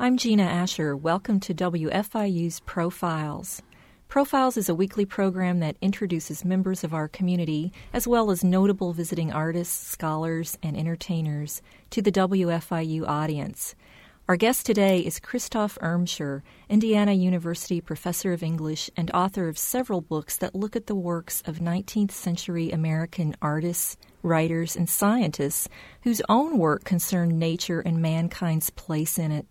I'm Gina Asher. Welcome to WFIU's Profiles. Profiles is a weekly program that introduces members of our community, as well as notable visiting artists, scholars, and entertainers, to the WFIU audience. Our guest today is Christoph Irmscher, Indiana University professor of English and author of several books that look at the works of 19th century American artists, writers, and scientists whose own work concerned nature and mankind's place in it.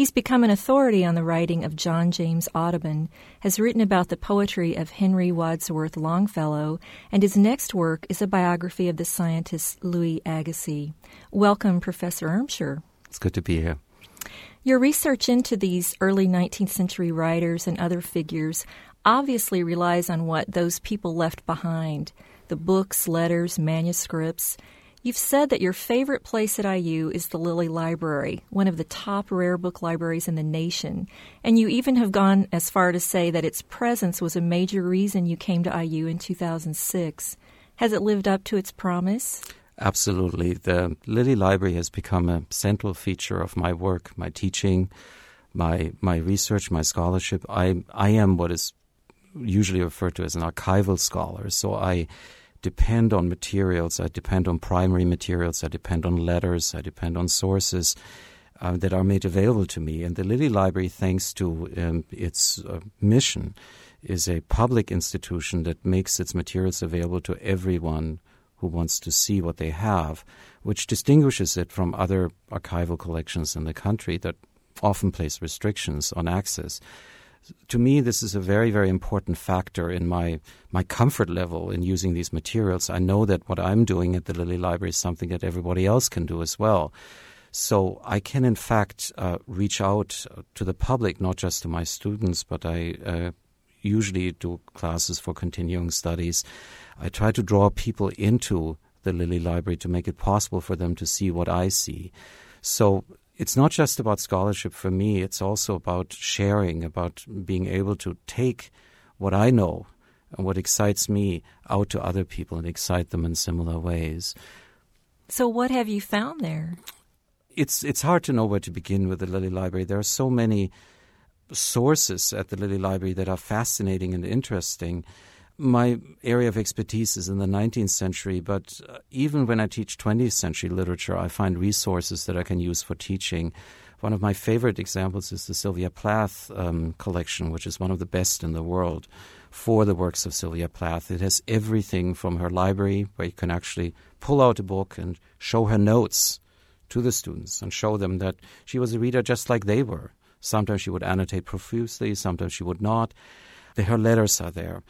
He's become an authority on the writing of John James Audubon, has written about the poetry of Henry Wadsworth Longfellow, and his next work is a biography of the scientist Louis Agassiz. Welcome, Professor Irmscher. It's good to be here. Your research into these early 19th century writers and other figures obviously relies on what those people left behind the books, letters, manuscripts. You've said that your favorite place at IU is the Lilly Library, one of the top rare book libraries in the nation. And you even have gone as far to say that its presence was a major reason you came to IU in 2006. Has it lived up to its promise? Absolutely. The Lilly Library has become a central feature of my work, my teaching, my my research, my scholarship. I I am what is usually referred to as an archival scholar. So I depend on materials. I depend on primary materials. I depend on letters. I depend on sources uh, that are made available to me. And the Lilly Library, thanks to um, its uh, mission, is a public institution that makes its materials available to everyone who wants to see what they have, which distinguishes it from other archival collections in the country that often place restrictions on access. To me, this is a very, very important factor in my, my comfort level in using these materials. I know that what I'm doing at the Lilly Library is something that everybody else can do as well. So I can, in fact, uh, reach out to the public, not just to my students, but I uh, usually do classes for continuing studies. I try to draw people into the Lilly Library to make it possible for them to see what I see. So it's not just about scholarship for me, it's also about sharing, about being able to take what I know and what excites me out to other people and excite them in similar ways. So, what have you found there? It's it's hard to know where to begin with the Lilly Library. There are so many sources at the Lilly Library that are fascinating and interesting. My area of expertise is in the 19th century, but uh, even when I teach 20th century literature, I find resources that I can use for teaching. One of my favorite examples is the Sylvia Plath um, collection, which is one of the best in the world for the works of Sylvia Plath. It has everything from her library, where you can actually pull out a book and show her notes to the students and show them that she was a reader just like they were Sometimes she would annotate profusely, sometimes she would not. Her letters are there.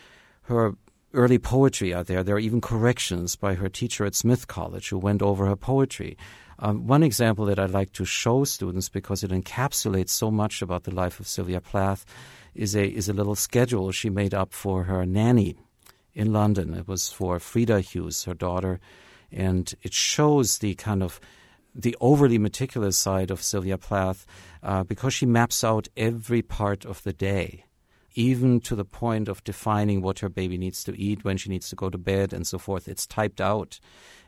Her early poetry are there. There are even corrections by her teacher at Smith College who went over her poetry. Um, one example that I'd like to show students because it encapsulates so much about the life of Sylvia Plath is a is a little schedule she made up for her nanny in London. It was for Frida Hughes, her daughter, and it shows the kind of the overly meticulous side of Sylvia Plath uh, because she maps out every part of the day, even to the point of defining what her baby needs to eat, when she needs to go to bed, and so forth. It's typed out.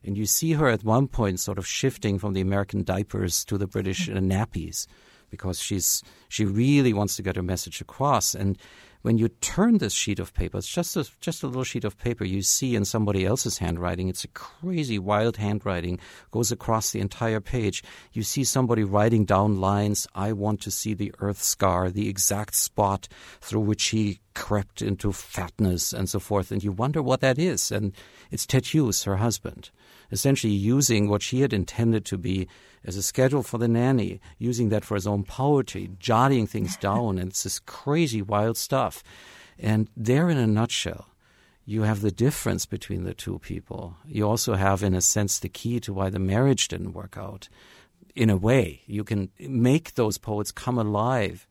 And you see her at one point sort of shifting from the American diapers to the British uh, nappies because she's she really wants to get her message across. And when you turn this sheet of paper, it's just a, just a little sheet of paper you see in somebody else's handwriting. It's a crazy, wild handwriting, goes across the entire page. You see somebody writing down lines, I want to see the earth scar, the exact spot through which he crept into fatness and so forth. And you wonder what that is. And it's Hughes, her husband essentially using what she had intended to be as a schedule for the nanny, using that for his own poetry, jotting things down, and it's this crazy, wild stuff. And there, in a nutshell, you have the difference between the two people. You also have, in a sense, the key to why the marriage didn't work out. In a way, you can make those poets come alive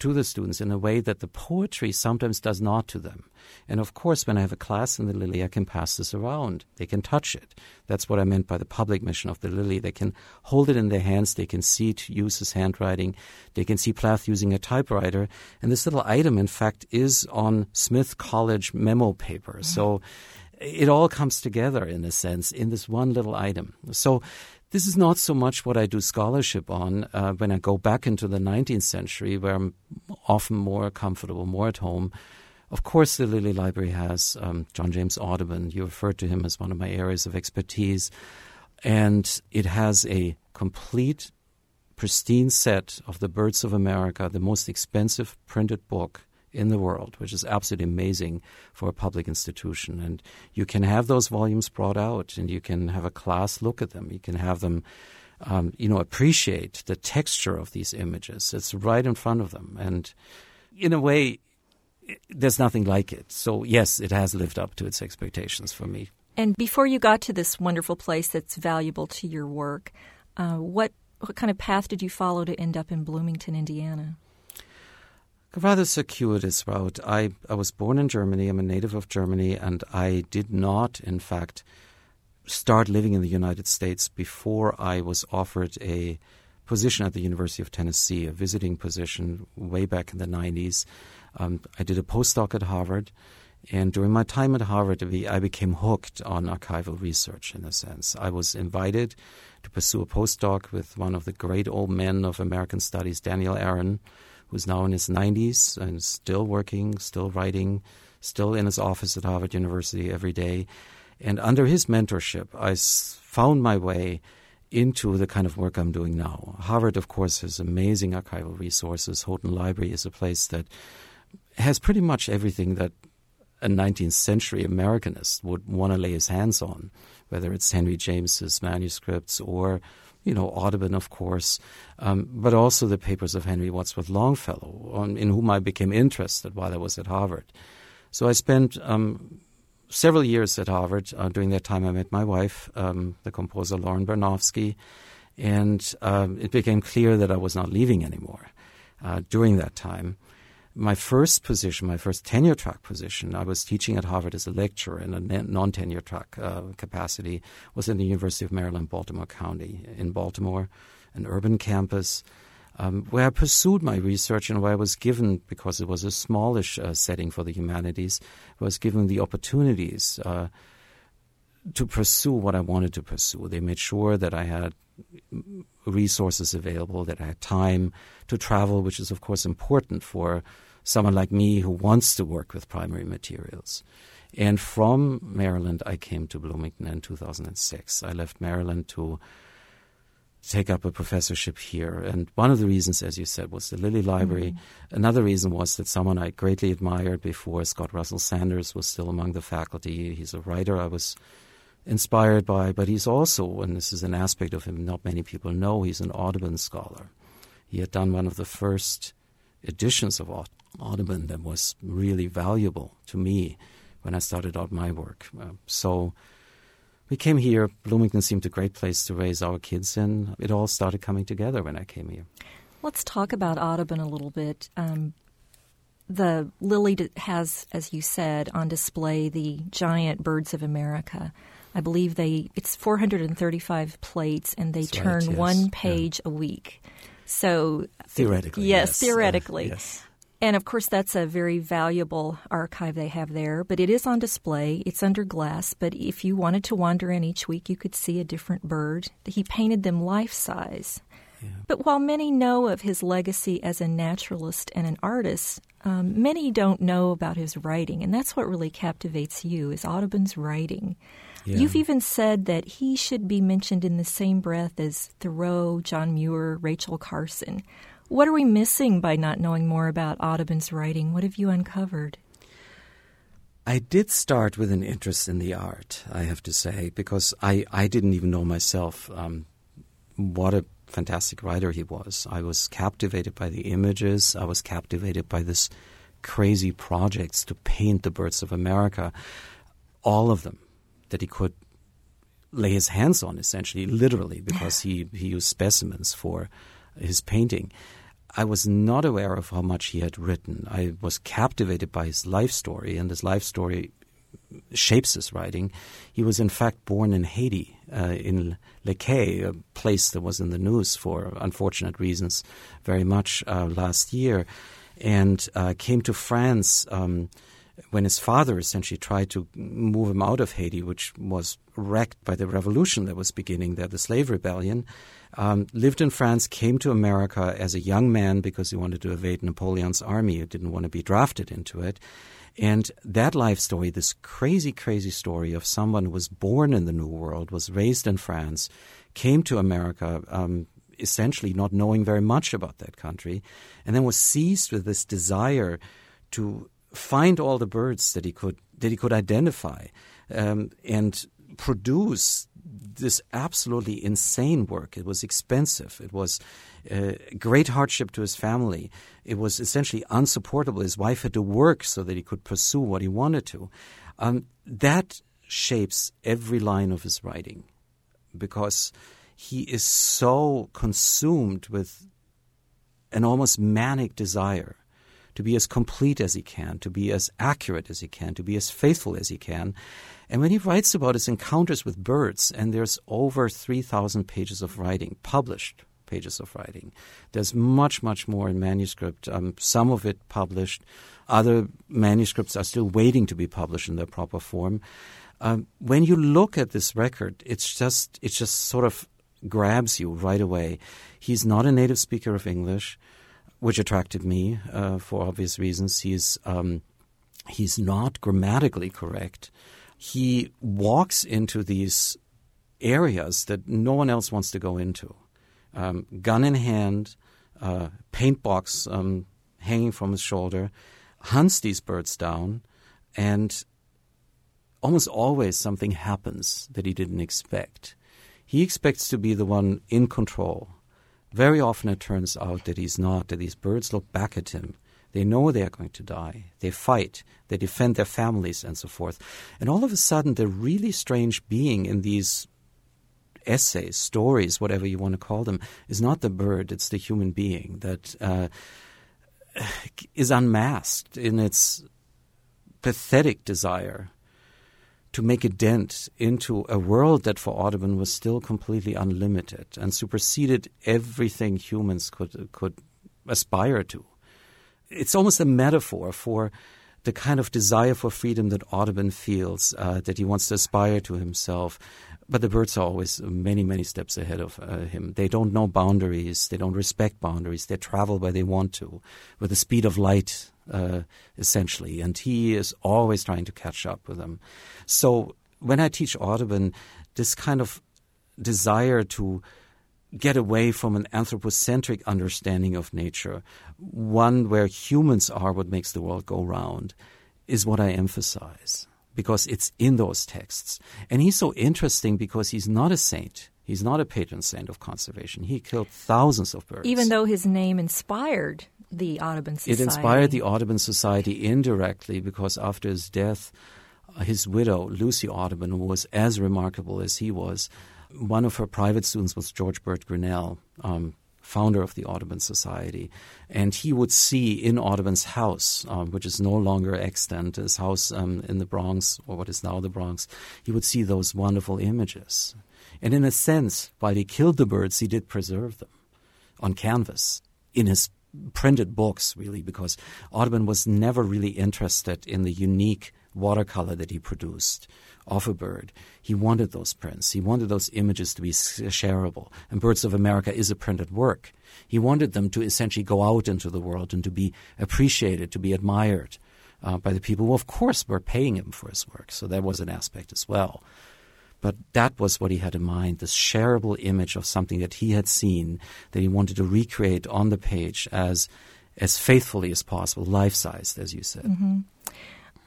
to the students in a way that the poetry sometimes does not to them. And of course, when I have a class in the Lilly, I can pass this around. They can touch it. That's what I meant by the public mission of the Lilly. They can hold it in their hands. They can see Ted Hughes's handwriting. They can see Plath using a typewriter. And this little item, in fact, is on Smith College memo paper. So it all comes together in a sense in this one little item. So this is not so much what I do scholarship on. Uh, when I go back into the 19th century, where I'm often more comfortable, more at home, of course, the Lilly Library has um, John James Audubon. You referred to him as one of my areas of expertise. And it has a complete, pristine set of the Birds of America, the most expensive printed book in the world, which is absolutely amazing for a public institution. And you can have those volumes brought out and you can have a class look at them. You can have them, um, you know, appreciate the texture of these images. It's right in front of them. And in a way, there's nothing like it. So, yes, it has lived up to its expectations for me. And before you got to this wonderful place that's valuable to your work, uh, what, what kind of path did you follow to end up in Bloomington, Indiana? Rather circuitous route. I, I was born in Germany. I'm a native of Germany, and I did not, in fact, start living in the United States before I was offered a position at the University of Tennessee, a visiting position way back in the 90s. Um, I did a postdoc at Harvard, and during my time at Harvard, I became hooked on archival research in a sense. I was invited to pursue a postdoc with one of the great old men of American studies, Daniel Aaron, who's now in his 90s and still working, still writing, still in his office at Harvard University every day. And under his mentorship, I found my way into the kind of work I'm doing now. Harvard, of course, has amazing archival resources. Houghton Library is a place that has pretty much everything that a 19th century Americanist would want to lay his hands on, whether it's Henry James's manuscripts or, you know, Audubon, of course, um, but also the papers of Henry Wadsworth Longfellow, on, in whom I became interested while I was at Harvard. So I spent um, several years at Harvard. Uh, during that time, I met my wife, um, the composer Lauren Bernofsky, and um, it became clear that I was not leaving anymore uh, during that time my first position, my first tenure track position, I was teaching at Harvard as a lecturer in a non tenure track uh, capacity, was in the University of Maryland, Baltimore County, in Baltimore, an urban campus. Um, where I pursued my research and where I was given, because it was a smallish uh, setting for the humanities, was given the opportunities uh, to pursue what I wanted to pursue. They made sure that I had resources available, that I had time to travel, which is, of course, important for someone like me who wants to work with primary materials. And from Maryland, I came to Bloomington in 2006. I left Maryland to take up a professorship here. And one of the reasons, as you said, was the Lilly Library. Mm-hmm. Another reason was that someone I greatly admired before, Scott Russell Sanders, was still among the faculty. He's a writer I was inspired by, but he's also, and this is an aspect of him not many people know, he's an Audubon scholar. He had done one of the first editions of Audubon that was really valuable to me when I started out my work. Uh, so we came here. Bloomington seemed a great place to raise our kids, and it all started coming together when I came here. Let's talk about Audubon a little bit. Um, the Lilly has, as you said, on display the giant birds of America. I believe they it's 435 plates, and they That's turn right, yes. one page yeah. a week. So theoretically, yes, yes. theoretically, uh, yes. And of course, that's a very valuable archive they have there, but it is on display. It's under glass, but if you wanted to wander in each week, you could see a different bird. He painted them life size. Yeah. But while many know of his legacy as a naturalist and an artist, um, many don't know about his writing, and that's what really captivates you is Audubon's writing. Yeah. You've even said that he should be mentioned in the same breath as Thoreau, John Muir, Rachel Carson. What are we missing by not knowing more about Audubon's writing? What have you uncovered? I did start with an interest in the art, I have to say, because I, I didn't even know myself um, what a fantastic writer he was. I was captivated by the images, I was captivated by this crazy projects to paint the birds of America, all of them that he could lay his hands on, essentially, literally, because he, he used specimens for his painting. I was not aware of how much he had written. I was captivated by his life story, and his life story shapes his writing. He was, in fact, born in Haiti, uh, in Les Cayes, a place that was in the news for unfortunate reasons very much uh, last year, and uh, came to France. Um, when his father essentially tried to move him out of Haiti, which was wrecked by the revolution that was beginning there, the slave rebellion, um, lived in France, came to America as a young man because he wanted to evade Napoleon's army. He didn't want to be drafted into it. And that life story, this crazy, crazy story of someone who was born in the New World, was raised in France, came to America, um, essentially not knowing very much about that country, and then was seized with this desire to find all the birds that he could that he could identify um, and produce this absolutely insane work. It was expensive. It was a uh, great hardship to his family. It was essentially unsupportable. His wife had to work so that he could pursue what he wanted to. Um, that shapes every line of his writing because he is so consumed with an almost manic desire to be as complete as he can, to be as accurate as he can, to be as faithful as he can. And when he writes about his encounters with birds, and there's over 3,000 pages of writing, published pages of writing, there's much, much more in manuscript, um, some of it published. Other manuscripts are still waiting to be published in their proper form. Um, when you look at this record, it's just it just sort of grabs you right away. He's not a native speaker of English which attracted me uh, for obvious reasons. He's um, he's not grammatically correct. He walks into these areas that no one else wants to go into. Um, gun in hand, uh, paint box um, hanging from his shoulder, hunts these birds down, and almost always something happens that he didn't expect. He expects to be the one in control very often it turns out that he's not, that these birds look back at him. They know they are going to die. They fight. They defend their families and so forth. And all of a sudden, the really strange being in these essays, stories, whatever you want to call them, is not the bird, it's the human being that uh, is unmasked in its pathetic desire to make a dent into a world that for Audubon was still completely unlimited and superseded everything humans could could aspire to. It's almost a metaphor for the kind of desire for freedom that Audubon feels, uh, that he wants to aspire to himself. But the birds are always many, many steps ahead of uh, him. They don't know boundaries. They don't respect boundaries. They travel where they want to, with the speed of light uh, essentially, and he is always trying to catch up with them. So when I teach Audubon, this kind of desire to get away from an anthropocentric understanding of nature, one where humans are what makes the world go round, is what I emphasize because it's in those texts. And he's so interesting because he's not a saint. He's not a patron saint of conservation. He killed thousands of birds. Even though his name inspired the Audubon Society. It inspired the Audubon Society indirectly because after his death, uh, his widow, Lucy Audubon, who was as remarkable as he was. One of her private students was George Bird Grinnell, um, founder of the Audubon Society. And he would see in Audubon's house, um, which is no longer extant, his house um, in the Bronx, or what is now the Bronx, he would see those wonderful images. And in a sense, while he killed the birds, he did preserve them on canvas in his printed books, really, because Audubon was never really interested in the unique watercolor that he produced of a bird. He wanted those prints. He wanted those images to be shareable. And Birds of America is a printed work. He wanted them to essentially go out into the world and to be appreciated, to be admired uh, by the people who, of course, were paying him for his work. So that was an aspect as well. But that was what he had in mind this shareable image of something that he had seen that he wanted to recreate on the page as, as faithfully as possible, life sized, as you said. Mm-hmm.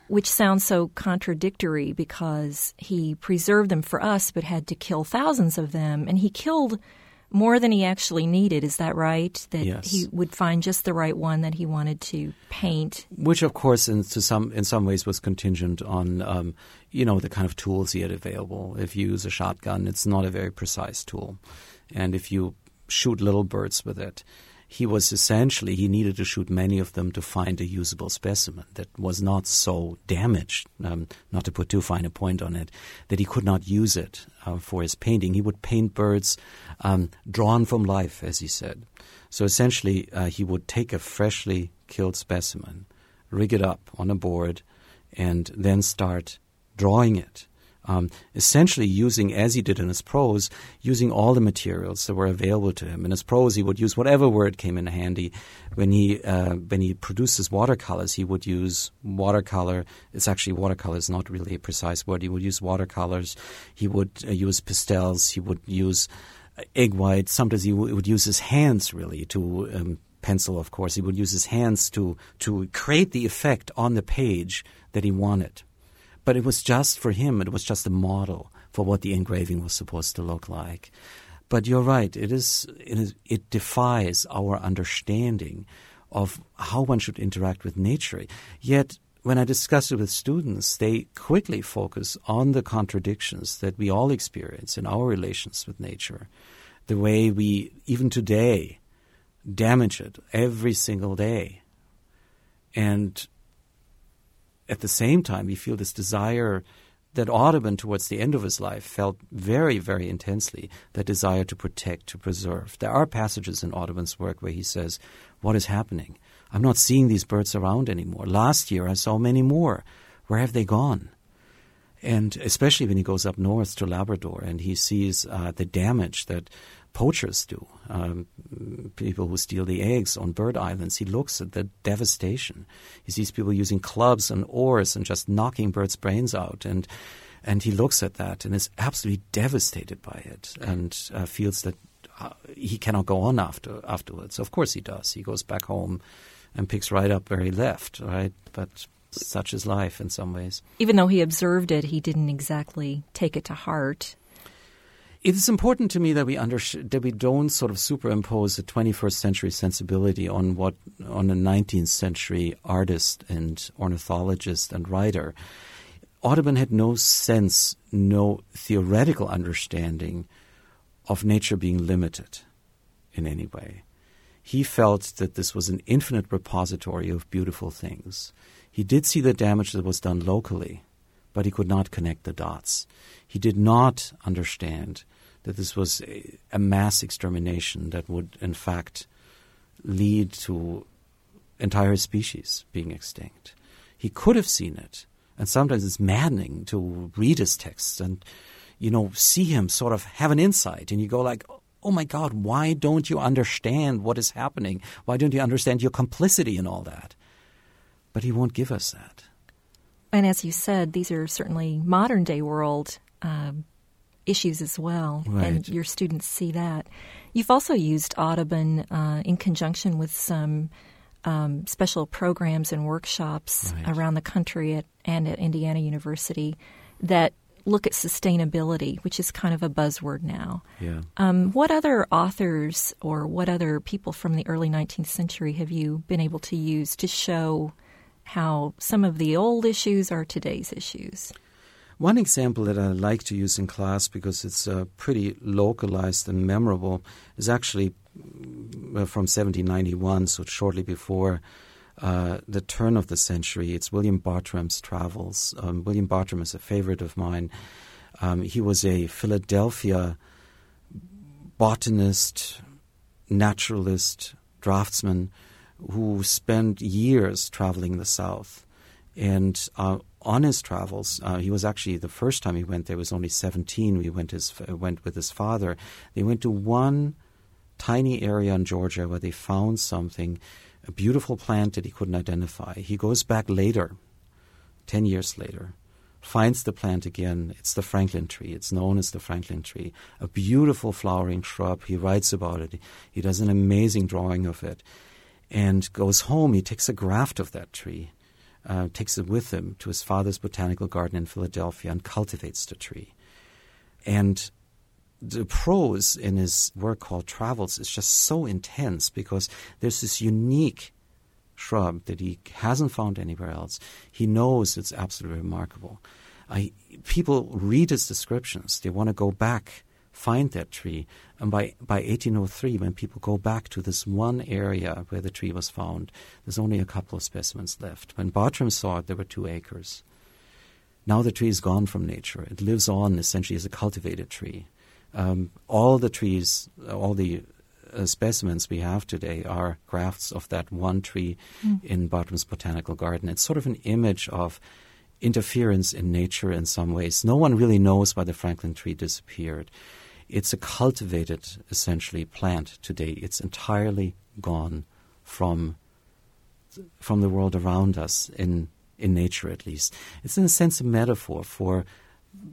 Which sounds so contradictory because he preserved them for us but had to kill thousands of them. And he killed more than he actually needed. Is that right? That yes. he would find just the right one that he wanted to paint. Which, of course, in some in some ways was contingent on um, you know the kind of tools he had available. If you use a shotgun, it's not a very precise tool, and if you shoot little birds with it, he was essentially he needed to shoot many of them to find a usable specimen that was not so damaged, um, not to put too fine a point on it, that he could not use it uh, for his painting. He would paint birds um, drawn from life, as he said. So essentially, uh, he would take a freshly killed specimen, rig it up on a board, and then start drawing it um, essentially using, as he did in his prose, using all the materials that were available to him. In his prose, he would use whatever word came in handy. When he uh, when he produced his watercolors, he would use watercolor. It's actually watercolor is not really a precise word. He would use watercolors. He would uh, use pastels. He would use uh, egg white. Sometimes he w- would use his hands really to um, pencil. Of course, he would use his hands to to create the effect on the page that he wanted. But it was just for him, it was just a model for what the engraving was supposed to look like. But you're right, it is, it, is, it defies our understanding of how one should interact with nature. Yet, when I discuss it with students, they quickly focus on the contradictions that we all experience in our relations with nature. The way we, even today, damage it every single day. And at the same time, we feel this desire that Audubon, towards the end of his life, felt very, very intensely that desire to protect, to preserve. There are passages in Audubon's work where he says, What is happening? I'm not seeing these birds around anymore. Last year I saw many more. Where have they gone? And especially when he goes up north to Labrador and he sees uh, the damage that poachers do, um, people who steal the eggs on bird islands. He looks at the devastation. He sees people using clubs and oars and just knocking birds' brains out. And, and he looks at that and is absolutely devastated by it and uh, feels that uh, he cannot go on after, afterwards. Of course he does. He goes back home and picks right up where he left, right? But such is life in some ways. Even though he observed it, he didn't exactly take it to heart. It is important to me that we under, that we don't sort of superimpose a 21st century sensibility on what on a 19th century artist and ornithologist and writer. Audubon had no sense, no theoretical understanding of nature being limited in any way. He felt that this was an infinite repository of beautiful things. He did see the damage that was done locally, but he could not connect the dots. He did not understand that this was a, a mass extermination that would, in fact, lead to entire species being extinct. He could have seen it, and sometimes it's maddening to read his texts and, you know, see him sort of have an insight, and you go like, "Oh my God, why don't you understand what is happening? Why don't you understand your complicity in all that?" But he won't give us that. And as you said, these are certainly modern day world um, issues as well, right. and your students see that. You've also used Audubon uh, in conjunction with some um, special programs and workshops right. around the country at, and at Indiana University that look at sustainability, which is kind of a buzzword now. Yeah. Um, what other authors or what other people from the early 19th century have you been able to use to show how some of the old issues are today's issues? One example that I like to use in class because it's uh, pretty localized and memorable is actually uh, from 1791, so shortly before uh, the turn of the century. It's William Bartram's travels. Um, William Bartram is a favorite of mine. Um, he was a Philadelphia botanist, naturalist, draftsman who spent years traveling the South. And uh, on his travels, uh, he was actually the first time he went there was only 17. We went his went with his father. They went to one tiny area in Georgia where they found something, a beautiful plant that he couldn't identify. He goes back later, 10 years later, finds the plant again. It's the Franklin tree. It's known as the Franklin tree. A beautiful flowering shrub. He writes about it. He does an amazing drawing of it. And goes home. He takes a graft of that tree uh, takes it with him to his father's botanical garden in Philadelphia and cultivates the tree. And the prose in his work called Travels is just so intense because there's this unique shrub that he hasn't found anywhere else. He knows it's absolutely remarkable. I, people read his descriptions. They want to go back find that tree. And by, by 1803, when people go back to this one area where the tree was found, there's only a couple of specimens left. When Bartram saw it, there were two acres. Now the tree is gone from nature. It lives on essentially as a cultivated tree. Um, all the trees, all the uh, specimens we have today are grafts of that one tree mm. in Bartram's botanical garden. It's sort of an image of interference in nature in some ways. No one really knows why the Franklin tree disappeared. It's a cultivated, essentially, plant today. It's entirely gone from from the world around us in in nature, at least. It's in a sense a metaphor for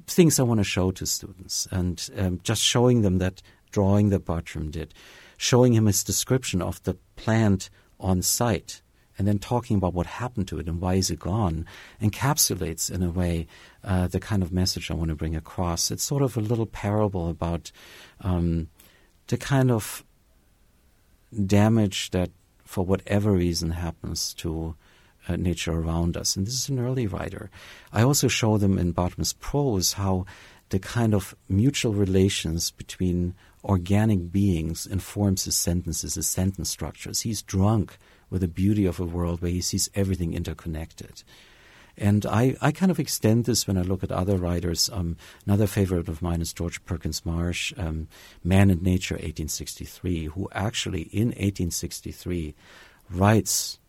things I want to show to students, and um, just showing them that drawing that Bartram did, showing him his description of the plant on site and then talking about what happened to it and why is it gone encapsulates in a way uh, the kind of message I want to bring across. It's sort of a little parable about um, the kind of damage that, for whatever reason, happens to uh, nature around us. And this is an early writer. I also show them in Bartram's prose how the kind of mutual relations between organic beings informs his sentences, his sentence structures. He's drunk with the beauty of a world where he sees everything interconnected. And I, I kind of extend this when I look at other writers. Um, another favorite of mine is George Perkins Marsh, um, Man and Nature, 1863, who actually in 1863 writes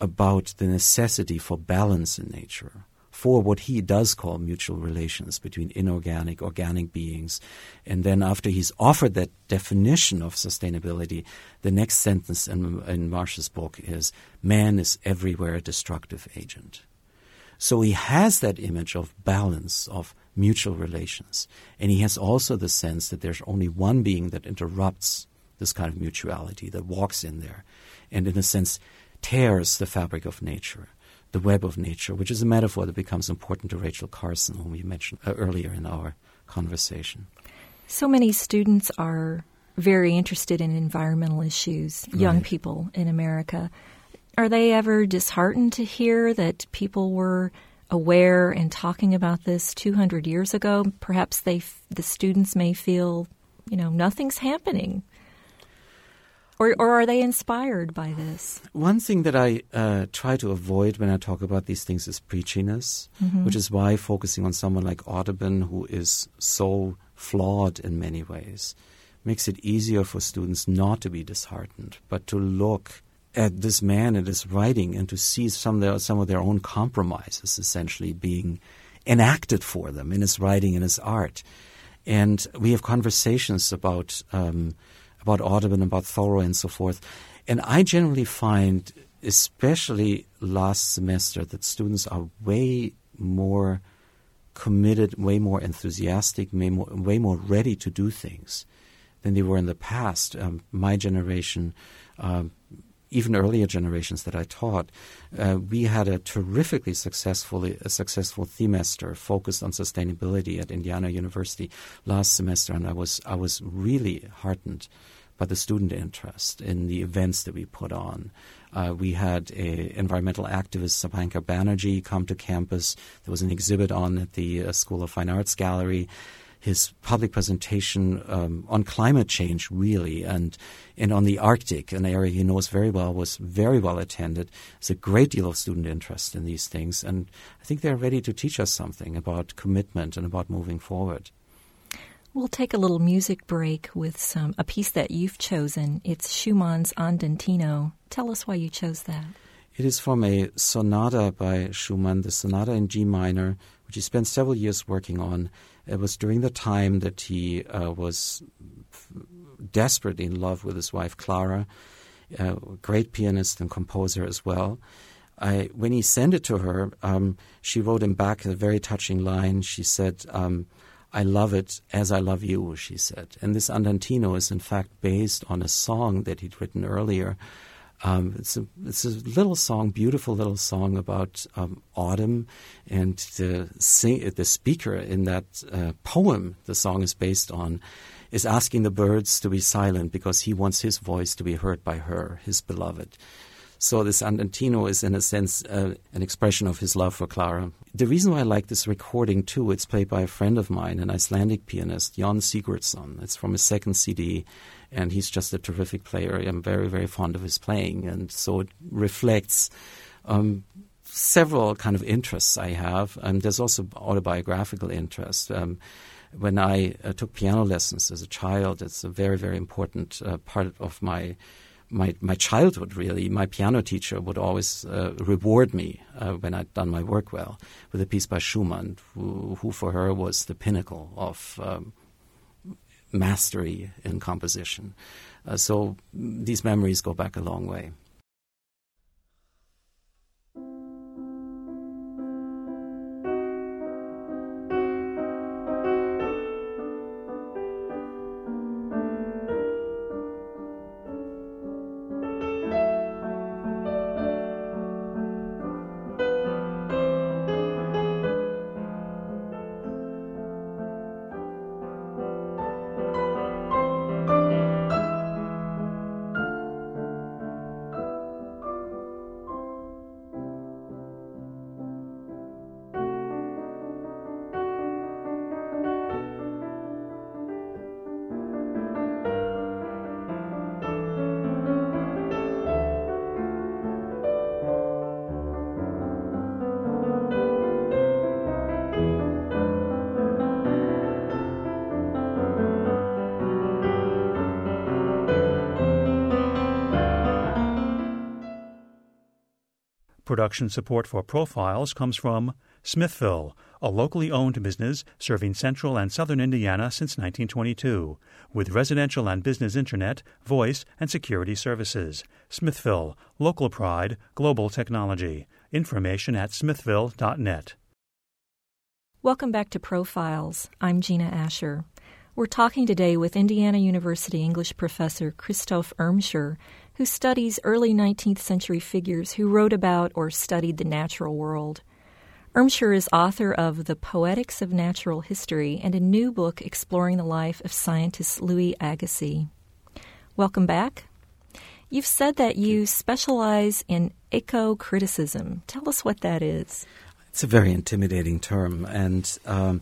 about the necessity for balance in nature for what he does call mutual relations between inorganic, organic beings. And then after he's offered that definition of sustainability, the next sentence in, in Marsh's book is, man is everywhere a destructive agent. So he has that image of balance, of mutual relations. And he has also the sense that there's only one being that interrupts this kind of mutuality, that walks in there, and in a sense tears the fabric of nature the web of nature, which is a metaphor that becomes important to Rachel Carson, whom we mentioned uh, earlier in our conversation. So many students are very interested in environmental issues, young right. people in America. Are they ever disheartened to hear that people were aware and talking about this 200 years ago? Perhaps they, the students may feel, you know, nothing's happening. Or, or are they inspired by this? One thing that I uh, try to avoid when I talk about these things is preachiness, mm-hmm. which is why focusing on someone like Audubon, who is so flawed in many ways, makes it easier for students not to be disheartened, but to look at this man and his writing and to see some of their, some of their own compromises essentially being enacted for them in his writing and his art. And we have conversations about um, about Audubon, about Thoreau, and so forth. And I generally find, especially last semester, that students are way more committed, way more enthusiastic, way more, way more ready to do things than they were in the past. Um, my generation, um, even earlier generations that I taught, uh, we had a terrifically successful, a successful themester focused on sustainability at Indiana University last semester, and I was I was really heartened by the student interest in the events that we put on. Uh, we had a environmental activist Subhankar Banerjee come to campus. There was an exhibit on at the uh, School of Fine Arts Gallery his public presentation um, on climate change, really, and and on the Arctic, an area he knows very well, was very well attended. There's a great deal of student interest in these things, and I think they're ready to teach us something about commitment and about moving forward. We'll take a little music break with some a piece that you've chosen. It's Schumann's Andantino. Tell us why you chose that. It is from a sonata by Schumann, the sonata in G minor, which he spent several years working on. It was during the time that he uh, was desperately in love with his wife Clara, a great pianist and composer as well. I, when he sent it to her, um, she wrote him back a very touching line. She said, um, I love it as I love you, she said. And this Andantino is in fact based on a song that he'd written earlier um, it's, a, it's a little song, beautiful little song about um, autumn, and the sing, the speaker in that uh, poem the song is based on is asking the birds to be silent because he wants his voice to be heard by her, his beloved. So this Andantino is in a sense uh, an expression of his love for Clara. The reason why I like this recording too, it's played by a friend of mine, an Icelandic pianist, Jan Sigurdsson. It's from his second CD and he's just a terrific player. I'm very, very fond of his playing, and so it reflects um, several kind of interests I have. And there's also autobiographical interest. Um, when I uh, took piano lessons as a child, it's a very, very important uh, part of my my, my childhood, really, my piano teacher would always uh, reward me uh, when I'd done my work well with a piece by Schumann, who, who for her was the pinnacle of um, mastery in composition. Uh, so these memories go back a long way. Production support for Profiles comes from Smithville, a locally owned business serving central and southern Indiana since 1922, with residential and business internet, voice, and security services. Smithville, local pride, global technology. Information at smithville.net. Welcome back to Profiles. I'm Gina Asher. We're talking today with Indiana University English professor Christoph Irmscher who studies early 19th century figures who wrote about or studied the natural world. Irmscher is author of The Poetics of Natural History and a new book exploring the life of scientist Louis Agassiz. Welcome back. You've said that you specialize in eco criticism. Tell us what that is. It's a very intimidating term, and um,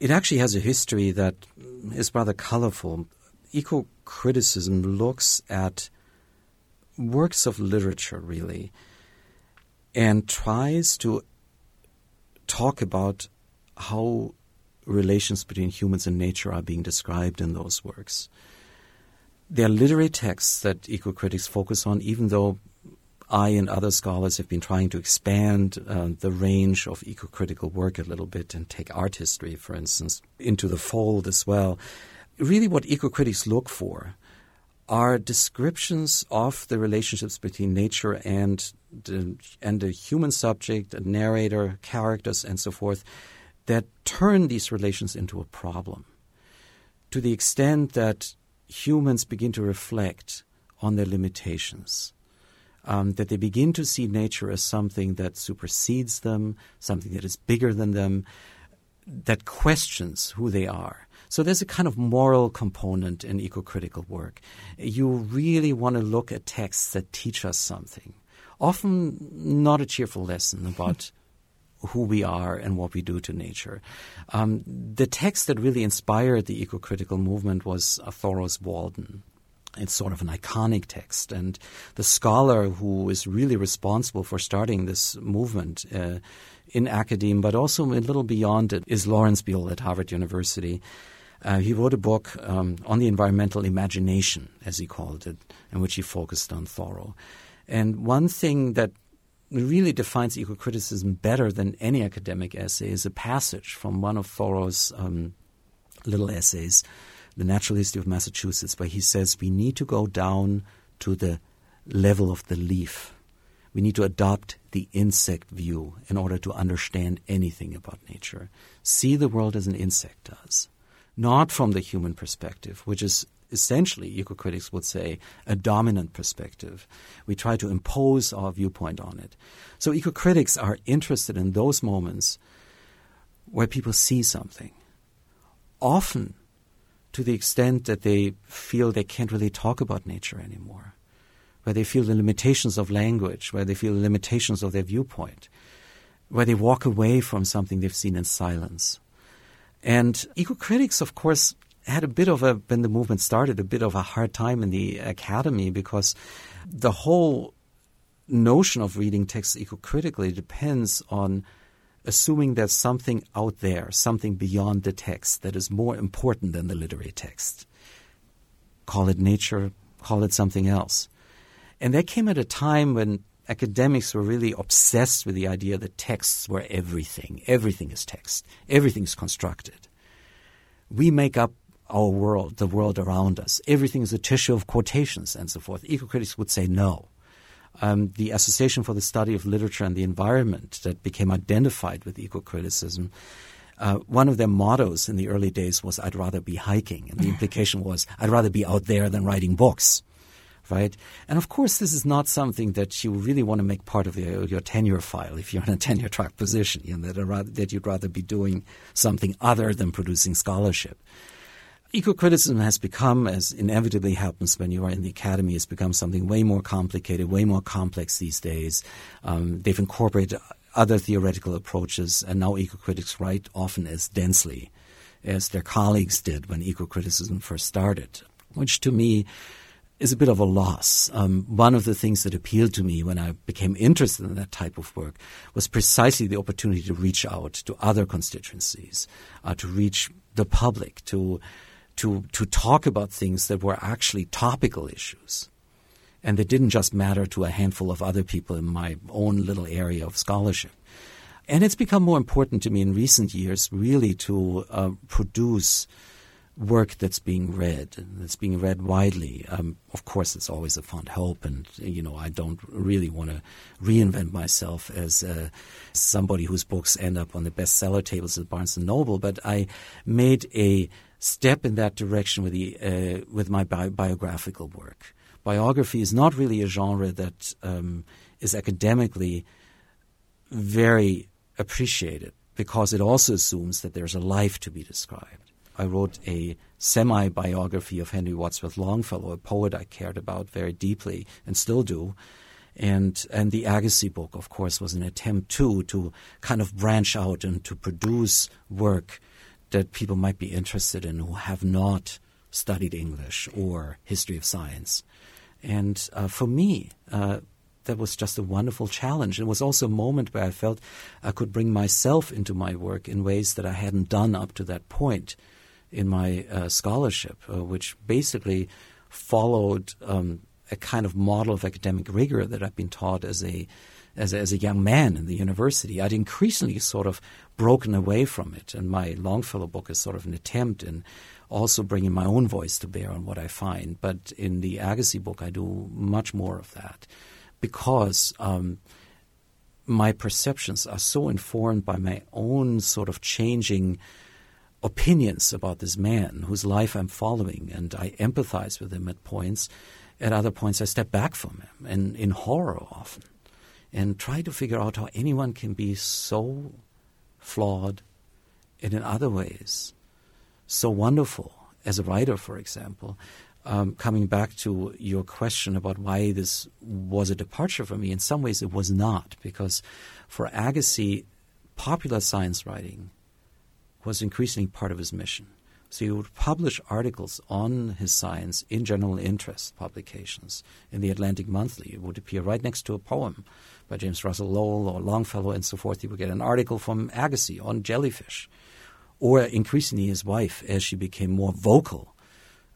it actually has a history that is rather colorful. Eco criticism looks at works of literature, really, and tries to talk about how relations between humans and nature are being described in those works. There are literary texts that eco critics focus on, even though I and other scholars have been trying to expand uh, the range of eco critical work a little bit and take art history, for instance, into the fold as well. Really, what eco critics look for are descriptions of the relationships between nature and the, and the human subject, a narrator, characters, and so forth, that turn these relations into a problem. To the extent that humans begin to reflect on their limitations, um, that they begin to see nature as something that supersedes them, something that is bigger than them, that questions who they are. So there's a kind of moral component in eco-critical work. You really want to look at texts that teach us something. Often not a cheerful lesson about who we are and what we do to nature. Um, the text that really inspired the eco-critical movement was Thoreau's Walden. It's sort of an iconic text, and the scholar who is really responsible for starting this movement uh, in academia, but also a little beyond it, is Lawrence Buell at Harvard University. Uh, he wrote a book um, on the environmental imagination, as he called it, in which he focused on Thoreau. And one thing that really defines eco criticism better than any academic essay is a passage from one of Thoreau's um, little essays, The Natural History of Massachusetts, where he says we need to go down to the level of the leaf. We need to adopt the insect view in order to understand anything about nature. See the world as an insect does not from the human perspective, which is essentially, eco-critics would say, a dominant perspective. We try to impose our viewpoint on it. So eco-critics are interested in those moments where people see something, often to the extent that they feel they can't really talk about nature anymore, where they feel the limitations of language, where they feel the limitations of their viewpoint, where they walk away from something they've seen in silence. And eco critics, of course, had a bit of a, when the movement started, a bit of a hard time in the academy because the whole notion of reading texts eco critically depends on assuming there's something out there, something beyond the text that is more important than the literary text. Call it nature, call it something else. And that came at a time when academics were really obsessed with the idea that texts were everything. Everything is text. Everything is constructed. We make up our world, the world around us. Everything is a tissue of quotations and so forth. Eco-critics would say no. Um, the Association for the Study of Literature and the Environment that became identified with eco-criticism uh, one of their mottos in the early days was, I'd rather be hiking. And the implication was, I'd rather be out there than writing books. Right? And of course, this is not something that you really want to make part of your, your tenure file if you're in a tenure track position, you know, that, rather, that you'd rather be doing something other than producing scholarship. Eco-criticism has become, as inevitably happens when you are in the academy, has become something way more complicated, way more complex these days. Um, they've incorporated other theoretical approaches, and now eco-critics write often as densely as their colleagues did when eco-criticism first started, which to me is a bit of a loss. Um, one of the things that appealed to me when I became interested in that type of work was precisely the opportunity to reach out to other constituencies, uh, to reach the public, to to to talk about things that were actually topical issues and they didn't just matter to a handful of other people in my own little area of scholarship. And it's become more important to me in recent years, really, to uh, produce work that's being read, that's being read widely. Um, of course, it's always a fond hope, and you know, I don't really want to reinvent myself as uh, somebody whose books end up on the bestseller tables at Barnes and Noble. But I made a step in that direction with the uh, with my bi- biographical work biography is not really a genre that um, is academically very appreciated because it also assumes that there's a life to be described. I wrote a semi biography of Henry Wadsworth Longfellow, a poet I cared about very deeply and still do. And, and the Agassiz book, of course, was an attempt too to kind of branch out and to produce work that people might be interested in who have not studied English or history of science. And uh, for me, uh, that was just a wonderful challenge. It was also a moment where I felt I could bring myself into my work in ways that I hadn't done up to that point in my uh, scholarship, uh, which basically followed um, a kind of model of academic rigor that I'd been taught as a as as a young man in the university. I'd increasingly sort of broken away from it, and my Longfellow book is sort of an attempt in also bringing my own voice to bear on what I find. But in the Agassiz book, I do much more of that because um, my perceptions are so informed by my own sort of changing opinions about this man whose life I'm following, and I empathize with him at points. At other points, I step back from him, and in horror often, and try to figure out how anyone can be so flawed, and in other ways so wonderful as a writer, for example. Um, coming back to your question about why this was a departure for me, in some ways it was not, because for Agassiz, popular science writing was increasingly part of his mission. So he would publish articles on his science in general interest publications in the Atlantic Monthly. It would appear right next to a poem by James Russell Lowell or Longfellow and so forth. He would get an article from Agassiz on jellyfish or increasingly his wife as she became more vocal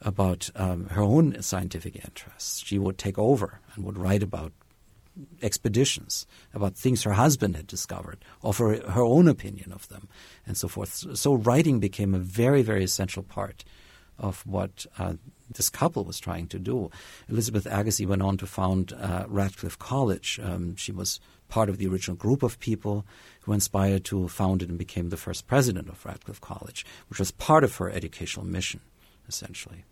about um, her own scientific interests. She would take over and would write about expeditions, about things her husband had discovered, offer her own opinion of them, and so forth. So writing became a very, very essential part of what uh, this couple was trying to do. Elizabeth Agassiz went on to found uh, Radcliffe College. Um, she was part of the original group of people who inspired to found it and became the first president of Radcliffe College, which was part of her educational mission, essentially.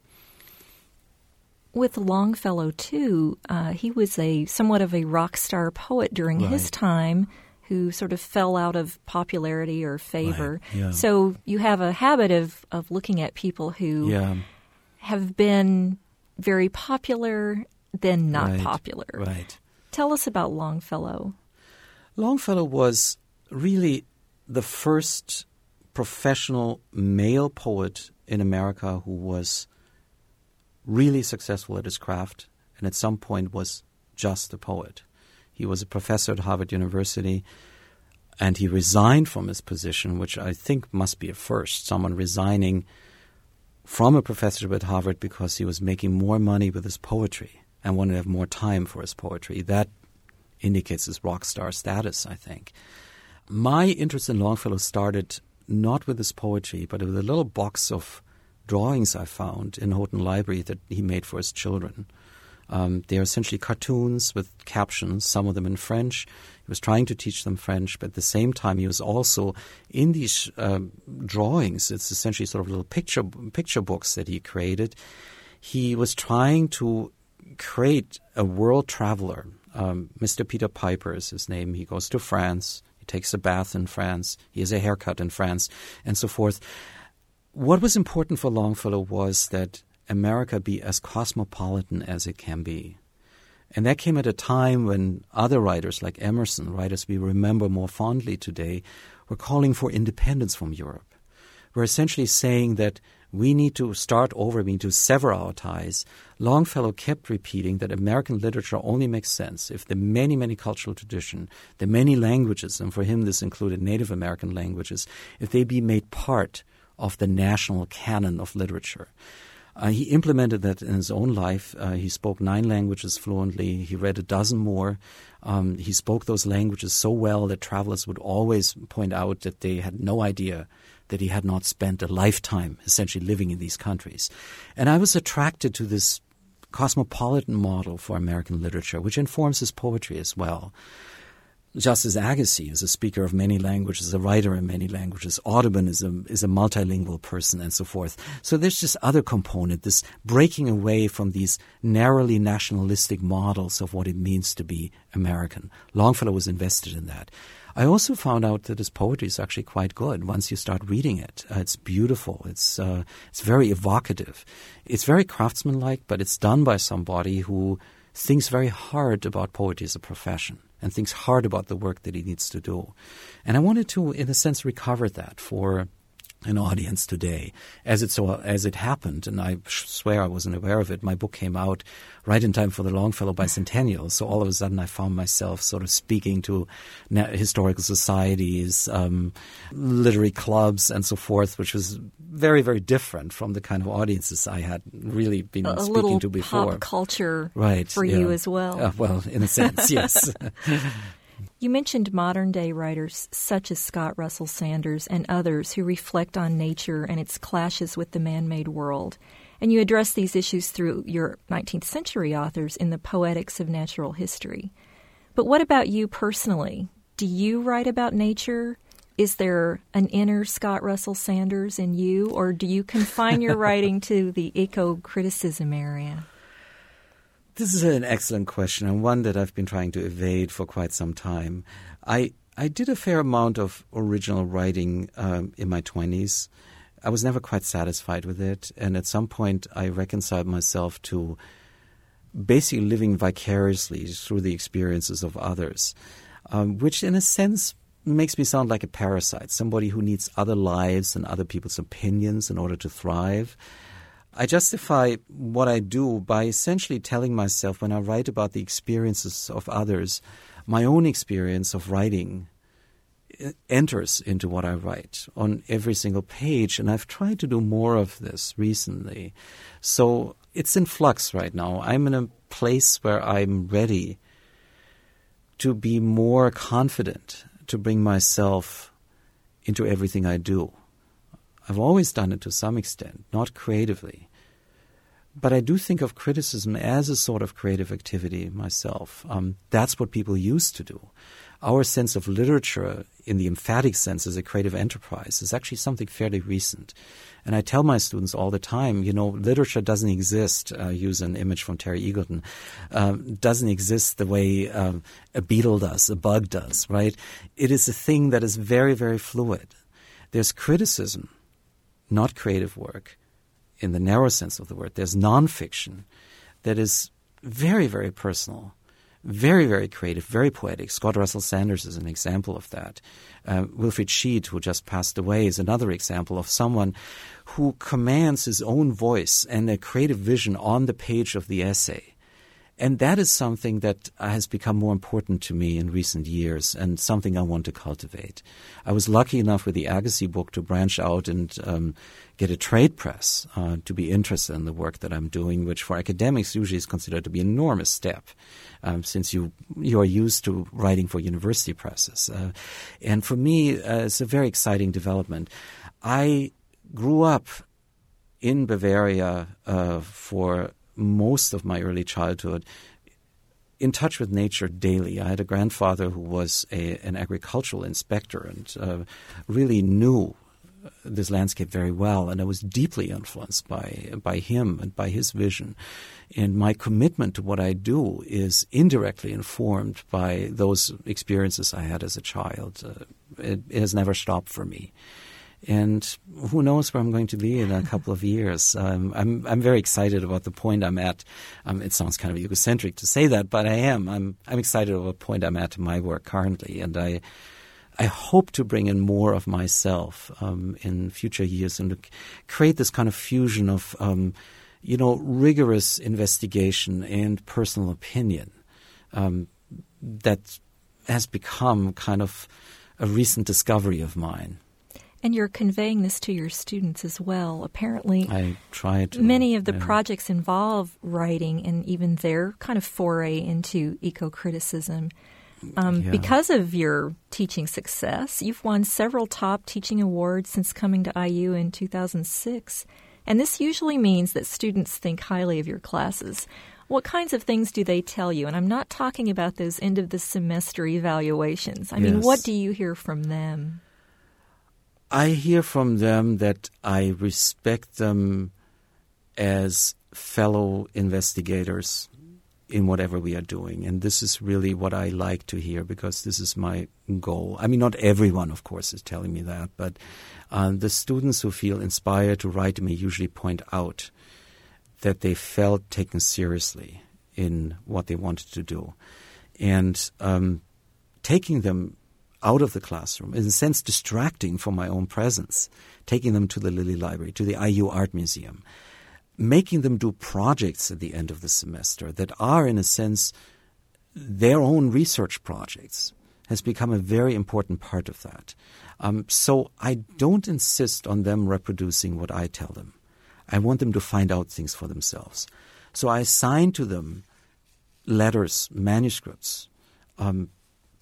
With Longfellow, too, uh, he was a somewhat of a rock star poet during right. his time who sort of fell out of popularity or favor. Right. Yeah. So you have a habit of, of looking at people who yeah. have been very popular, then not right. popular. Right. Tell us about Longfellow. Longfellow was really the first professional male poet in America who was really successful at his craft and at some point was just a poet. He was a professor at Harvard University and he resigned from his position, which I think must be a first, someone resigning from a professorship at Harvard because he was making more money with his poetry and wanted to have more time for his poetry. That indicates his rock star status, I think. My interest in Longfellow started not with his poetry, but with a little box of drawings I found in Houghton Library that he made for his children. Um, they're essentially cartoons with captions, some of them in French. He was trying to teach them French, but at the same time, he was also in these um, drawings. It's essentially sort of little picture picture books that he created. He was trying to create a world traveler. Um, Mr. Peter Piper is his name. He goes to France. He takes a bath in France. He has a haircut in France, and so forth. What was important for Longfellow was that America be as cosmopolitan as it can be. And that came at a time when other writers like Emerson, writers we remember more fondly today, were calling for independence from Europe. We're essentially saying that we need to start over, we need to sever our ties. Longfellow kept repeating that American literature only makes sense if the many, many cultural tradition, the many languages, and for him this included Native American languages, if they be made part of the national canon of literature. Uh, he implemented that in his own life. Uh, he spoke nine languages fluently. He read a dozen more. Um, he spoke those languages so well that travelers would always point out that they had no idea that he had not spent a lifetime essentially living in these countries. And I was attracted to this cosmopolitan model for American literature, which informs his poetry as well. Justice Agassiz is a speaker of many languages, a writer in many languages. Audubon is a, is a multilingual person and so forth. So there's this other component, this breaking away from these narrowly nationalistic models of what it means to be American. Longfellow was invested in that. I also found out that his poetry is actually quite good once you start reading it. Uh, it's beautiful. It's uh, it's very evocative. It's very craftsmanlike, but it's done by somebody who thinks very hard about poetry as a profession and thinks hard about the work that he needs to do. And I wanted to, in a sense, recover that for an audience today. As it so as it happened, and I swear I wasn't aware of it. My book came out right in time for the Longfellow bicentennial, so all of a sudden I found myself sort of speaking to historical societies, um, literary clubs, and so forth, which was very very different from the kind of audiences I had really been a speaking to before. Pop culture, right? for yeah. you as well. Uh, well, in a sense, yes. You mentioned modern day writers such as Scott Russell Sanders and others who reflect on nature and its clashes with the man made world. And you address these issues through your 19th century authors in the Poetics of Natural History. But what about you personally? Do you write about nature? Is there an inner Scott Russell Sanders in you, or do you confine your writing to the eco criticism area? This is an excellent question and one that I've been trying to evade for quite some time. I I did a fair amount of original writing um, in my twenties. I was never quite satisfied with it, and at some point I reconciled myself to basically living vicariously through the experiences of others, um, which in a sense makes me sound like a parasite, somebody who needs other lives and other people's opinions in order to thrive. I justify what I do by essentially telling myself when I write about the experiences of others, my own experience of writing uh, enters into what I write on every single page. And I've tried to do more of this recently. So it's in flux right now. I'm in a place where I'm ready to be more confident to bring myself into everything I do. I've always done it to some extent, not creatively. But I do think of criticism as a sort of creative activity myself. Um, that's what people used to do. Our sense of literature, in the emphatic sense, as a creative enterprise, is actually something fairly recent. And I tell my students all the time, you know, literature doesn't exist, uh, use an image from Terry Eagleton, um, doesn't exist the way um, a beetle does, a bug does, right? It is a thing that is very, very fluid. There's criticism not creative work in the narrow sense of the word. There's nonfiction that is very, very personal, very, very creative, very poetic. Scott Russell Sanders is an example of that. Uh, Wilfrid Sheed, who just passed away, is another example of someone who commands his own voice and a creative vision on the page of the essay. And that is something that has become more important to me in recent years and something I want to cultivate. I was lucky enough with the Agassiz book to branch out and um, get a trade press uh, to be interested in the work that I'm doing, which for academics usually is considered to be an enormous step. Um, since you you are used to writing for university presses, uh, and for me, uh, it's a very exciting development. I grew up in Bavaria uh, for most of my early childhood in touch with nature daily. I had a grandfather who was a, an agricultural inspector and uh, really knew this landscape very well, and I was deeply influenced by by him and by his vision. And my commitment to what I do is indirectly informed by those experiences I had as a child. Uh, it, it has never stopped for me and who knows where I'm going to be in a couple of years. Um, I'm I'm very excited about the point I'm at. Um, it sounds kind of egocentric to say that, but I am. I'm I'm excited about the point I'm at in my work currently, and I I hope to bring in more of myself um, in future years and to create this kind of fusion of um, you know rigorous investigation and personal opinion um, that has become kind of a recent discovery of mine. And you're conveying this to your students as well. Apparently, I try to. Many of the yeah. projects involve writing and even their kind of foray into eco criticism. Um, Yeah. Because of your teaching success, you've won several top teaching awards since coming to IU in 2006. And this usually means that students think highly of your classes. What kinds of things do they tell you? And I'm not talking about those end of the semester evaluations. I mean, what do you hear from them? I hear from them that I respect them as fellow investigators in whatever we are doing. And this is really what I like to hear because this is my goal. I mean, not everyone, of course, is telling me that, but uh, the students who feel inspired to write to me usually point out that they felt taken seriously in what they wanted to do. And um, taking them out of the classroom, in a sense distracting from my own presence, taking them to the Lilly Library, to the IU Art Museum, making them do projects at the end of the semester that are, in a sense, their own research projects has become a very important part of that. Um, so I don't insist on them reproducing what I tell them. I want them to find out things for themselves. So I assign to them letters, manuscripts, um,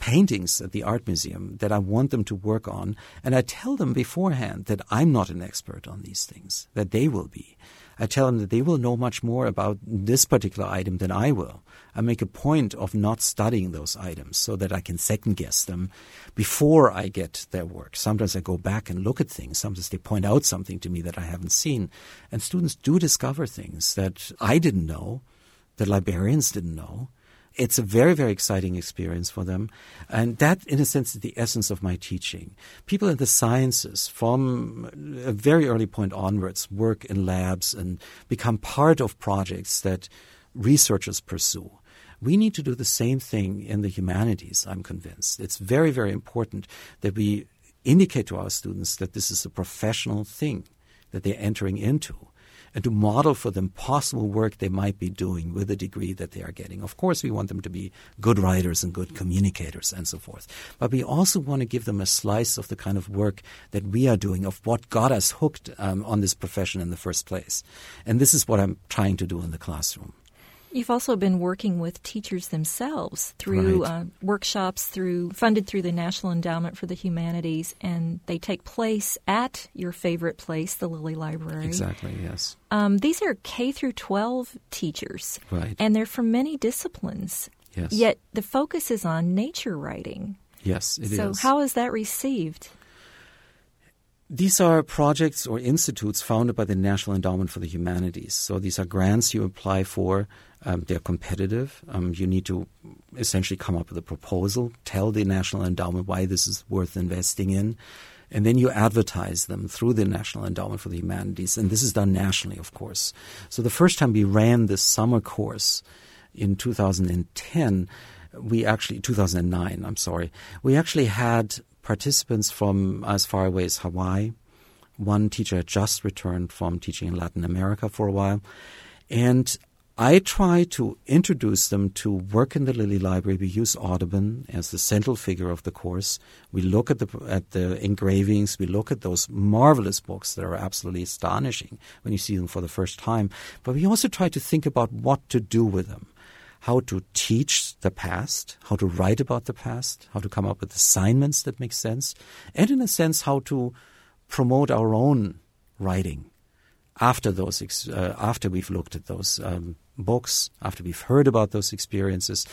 paintings at the art museum that I want them to work on, and I tell them beforehand that I'm not an expert on these things, that they will be. I tell them that they will know much more about this particular item than I will. I make a point of not studying those items so that I can second guess them before I get their work. Sometimes I go back and look at things. Sometimes they point out something to me that I haven't seen. And students do discover things that I didn't know, that librarians didn't know. It's a very, very exciting experience for them. And that, in a sense, is the essence of my teaching. People in the sciences, from a very early point onwards, work in labs and become part of projects that researchers pursue. We need to do the same thing in the humanities, I'm convinced. It's very, very important that we indicate to our students that this is a professional thing that they're entering into and to model for them possible work they might be doing with the degree that they are getting. Of course, we want them to be good writers and good communicators and so forth. But we also want to give them a slice of the kind of work that we are doing, of what got us hooked um, on this profession in the first place. And this is what I'm trying to do in the classroom. You've also been working with teachers themselves through Right. uh, workshops through funded through the National Endowment for the Humanities, and they take place at your favorite place, the Lilly Library. Exactly, yes. Um, these are K through 12 teachers, Right. and they're from many disciplines. Yes. Yet the focus is on nature writing. Yes, it is. so how is that received? These are projects or institutes founded by the National Endowment for the Humanities. So these are grants you apply for. Um, they're competitive. Um, you need to essentially come up with a proposal, tell the National Endowment why this is worth investing in, and then you advertise them through the National Endowment for the Humanities. And this is done nationally, of course. So the first time we ran this summer course in 2010, we actually 2009. I'm sorry. We actually had participants from as far away as Hawaii. One teacher had just returned from teaching in Latin America for a while, and I try to introduce them to work in the Lilly Library. We use Audubon as the central figure of the course. We look at the at the engravings. We look at those marvelous books that are absolutely astonishing when you see them for the first time. But we also try to think about what to do with them, how to teach the past, how to write about the past, how to come up with assignments that make sense, and in a sense how to promote our own writing after those uh, after we've looked at those um, books, after we've heard about those experiences.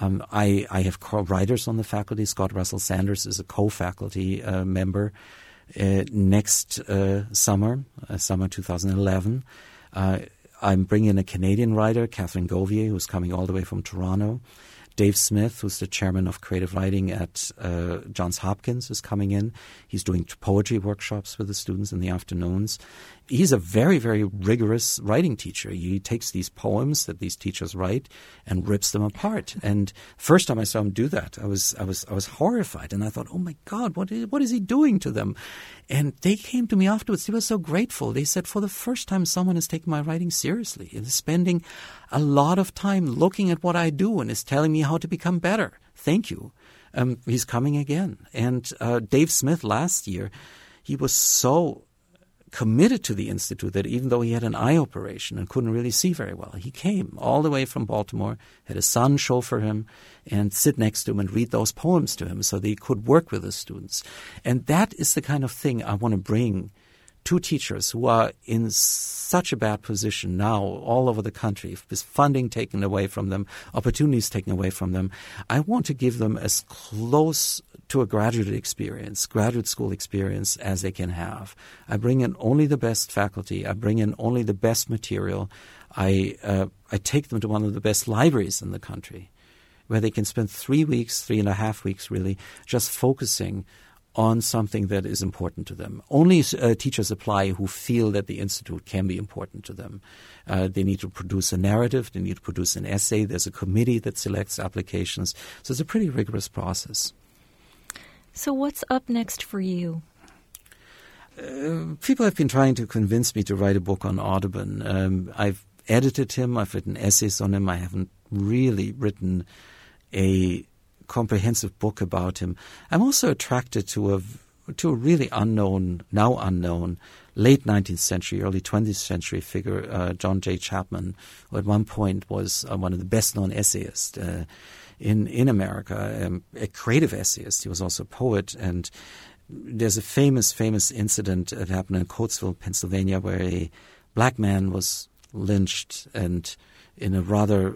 Um, I, I have co-writers on the faculty. Scott Russell Sanders is a co-faculty uh, member. Uh, next uh, summer, uh, summer 2011, uh, I'm bringing a Canadian writer, Katherine Govier, who's coming all the way from Toronto. Dave Smith, who's the chairman of creative writing at uh, Johns Hopkins, is coming in. He's doing poetry workshops with the students in the afternoons he's a very, very rigorous writing teacher. He takes these poems that these teachers write and rips them apart. And first time I saw him do that, I was, I was, I was horrified, and I thought, oh my God, what is, what is he doing to them? And they came to me afterwards. They were so grateful. They said, for the first time, someone is taking my writing seriously and is spending a lot of time looking at what I do and is telling me how to become better. Thank you. Um, he's coming again. And uh, Dave Smith last year, he was so committed to the Institute that even though he had an eye operation and couldn't really see very well, he came all the way from Baltimore, had his son chauffeur him and sit next to him and read those poems to him so that he could work with the students. And that is the kind of thing I want to bring to teachers who are in such a bad position now all over the country, with funding taken away from them, opportunities taken away from them. I want to give them as close to a graduate experience, graduate school experience as they can have. I bring in only the best faculty. I bring in only the best material. I uh, I take them to one of the best libraries in the country, where they can spend three weeks, three and a half weeks, really, just focusing on something that is important to them. Only uh, teachers apply who feel that the institute can be important to them. Uh, they need to produce a narrative. They need to produce an essay. There's a committee that selects applications. So it's a pretty rigorous process. So, what's up next for you? Uh, people have been trying to convince me to write a book on Audubon. Um, I've edited him, I've written essays on him, I haven't really written a comprehensive book about him. I'm also attracted to a to a really unknown, now unknown, late 19th century, early 20th century figure, uh, John J. Chapman, who at one point was uh, one of the best known essayists. Uh, in in America, um, a creative essayist. He was also a poet, and there's a famous famous incident that happened in Coatesville, Pennsylvania, where a black man was lynched and in a rather uh,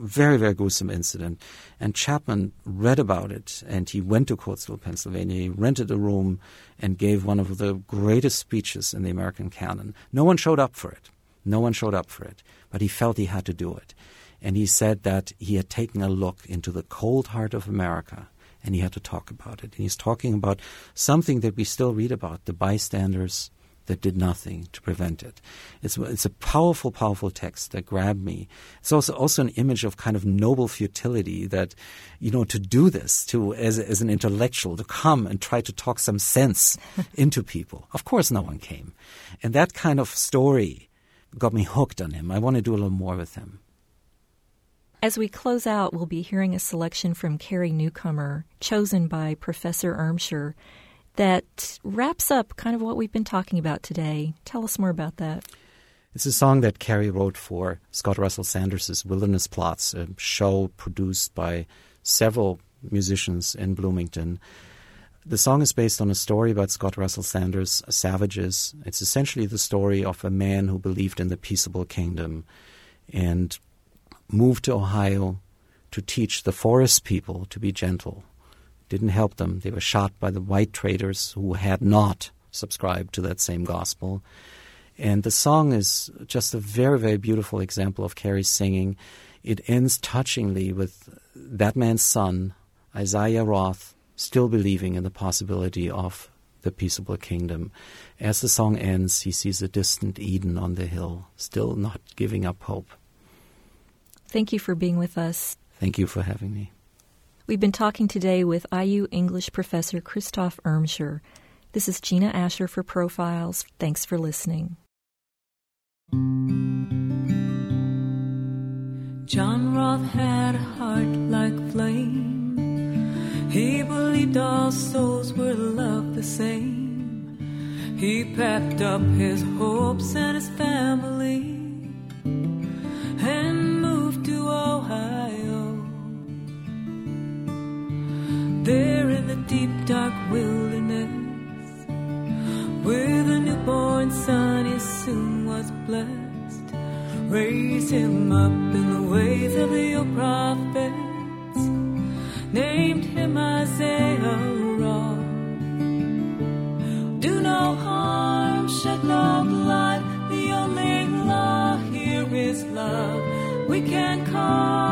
very very gruesome incident. And Chapman read about it, and he went to Coatesville, Pennsylvania. He rented a room and gave one of the greatest speeches in the American canon. No one showed up for it. No one showed up for it, but he felt he had to do it. And he said that he had taken a look into the cold heart of America and he had to talk about it. And he's talking about something that we still read about the bystanders that did nothing to prevent it. It's, it's a powerful, powerful text that grabbed me. It's also, also an image of kind of noble futility that, you know, to do this, to, as, as an intellectual, to come and try to talk some sense into people. Of course, no one came. And that kind of story got me hooked on him. I want to do a little more with him. As we close out, we'll be hearing a selection from Carrie Newcomer, chosen by Professor Irmscher, that wraps up kind of what we've been talking about today. Tell us more about that. It's a song that Carrie wrote for Scott Russell Sanders' Wilderness Plots, a show produced by several musicians in Bloomington. The song is based on a story about Scott Russell Sanders' Savages. It's essentially the story of a man who believed in the peaceable kingdom and moved to Ohio to teach the forest people to be gentle. Didn't help them. They were shot by the white traders who had not subscribed to that same gospel. And the song is just a very, very beautiful example of Carrie's singing. It ends touchingly with that man's son, Isaiah Roth, still believing in the possibility of the peaceable kingdom. As the song ends, he sees a distant Eden on the hill, still not giving up hope. Thank you for being with us. Thank you for having me. We've been talking today with IU English professor Christoph Irmscher. This is Gina Asher for Profiles. Thanks for listening. John Roth had a heart like flame. He believed all souls were loved the same. He packed up his hopes and his family and moved to Ohio. Deep dark wilderness, where the newborn son, he soon was blessed. Raise him up in the ways of the old prophets. Named him Isaiah Roth. Do no harm, shed no blood. The only law here is love. We can call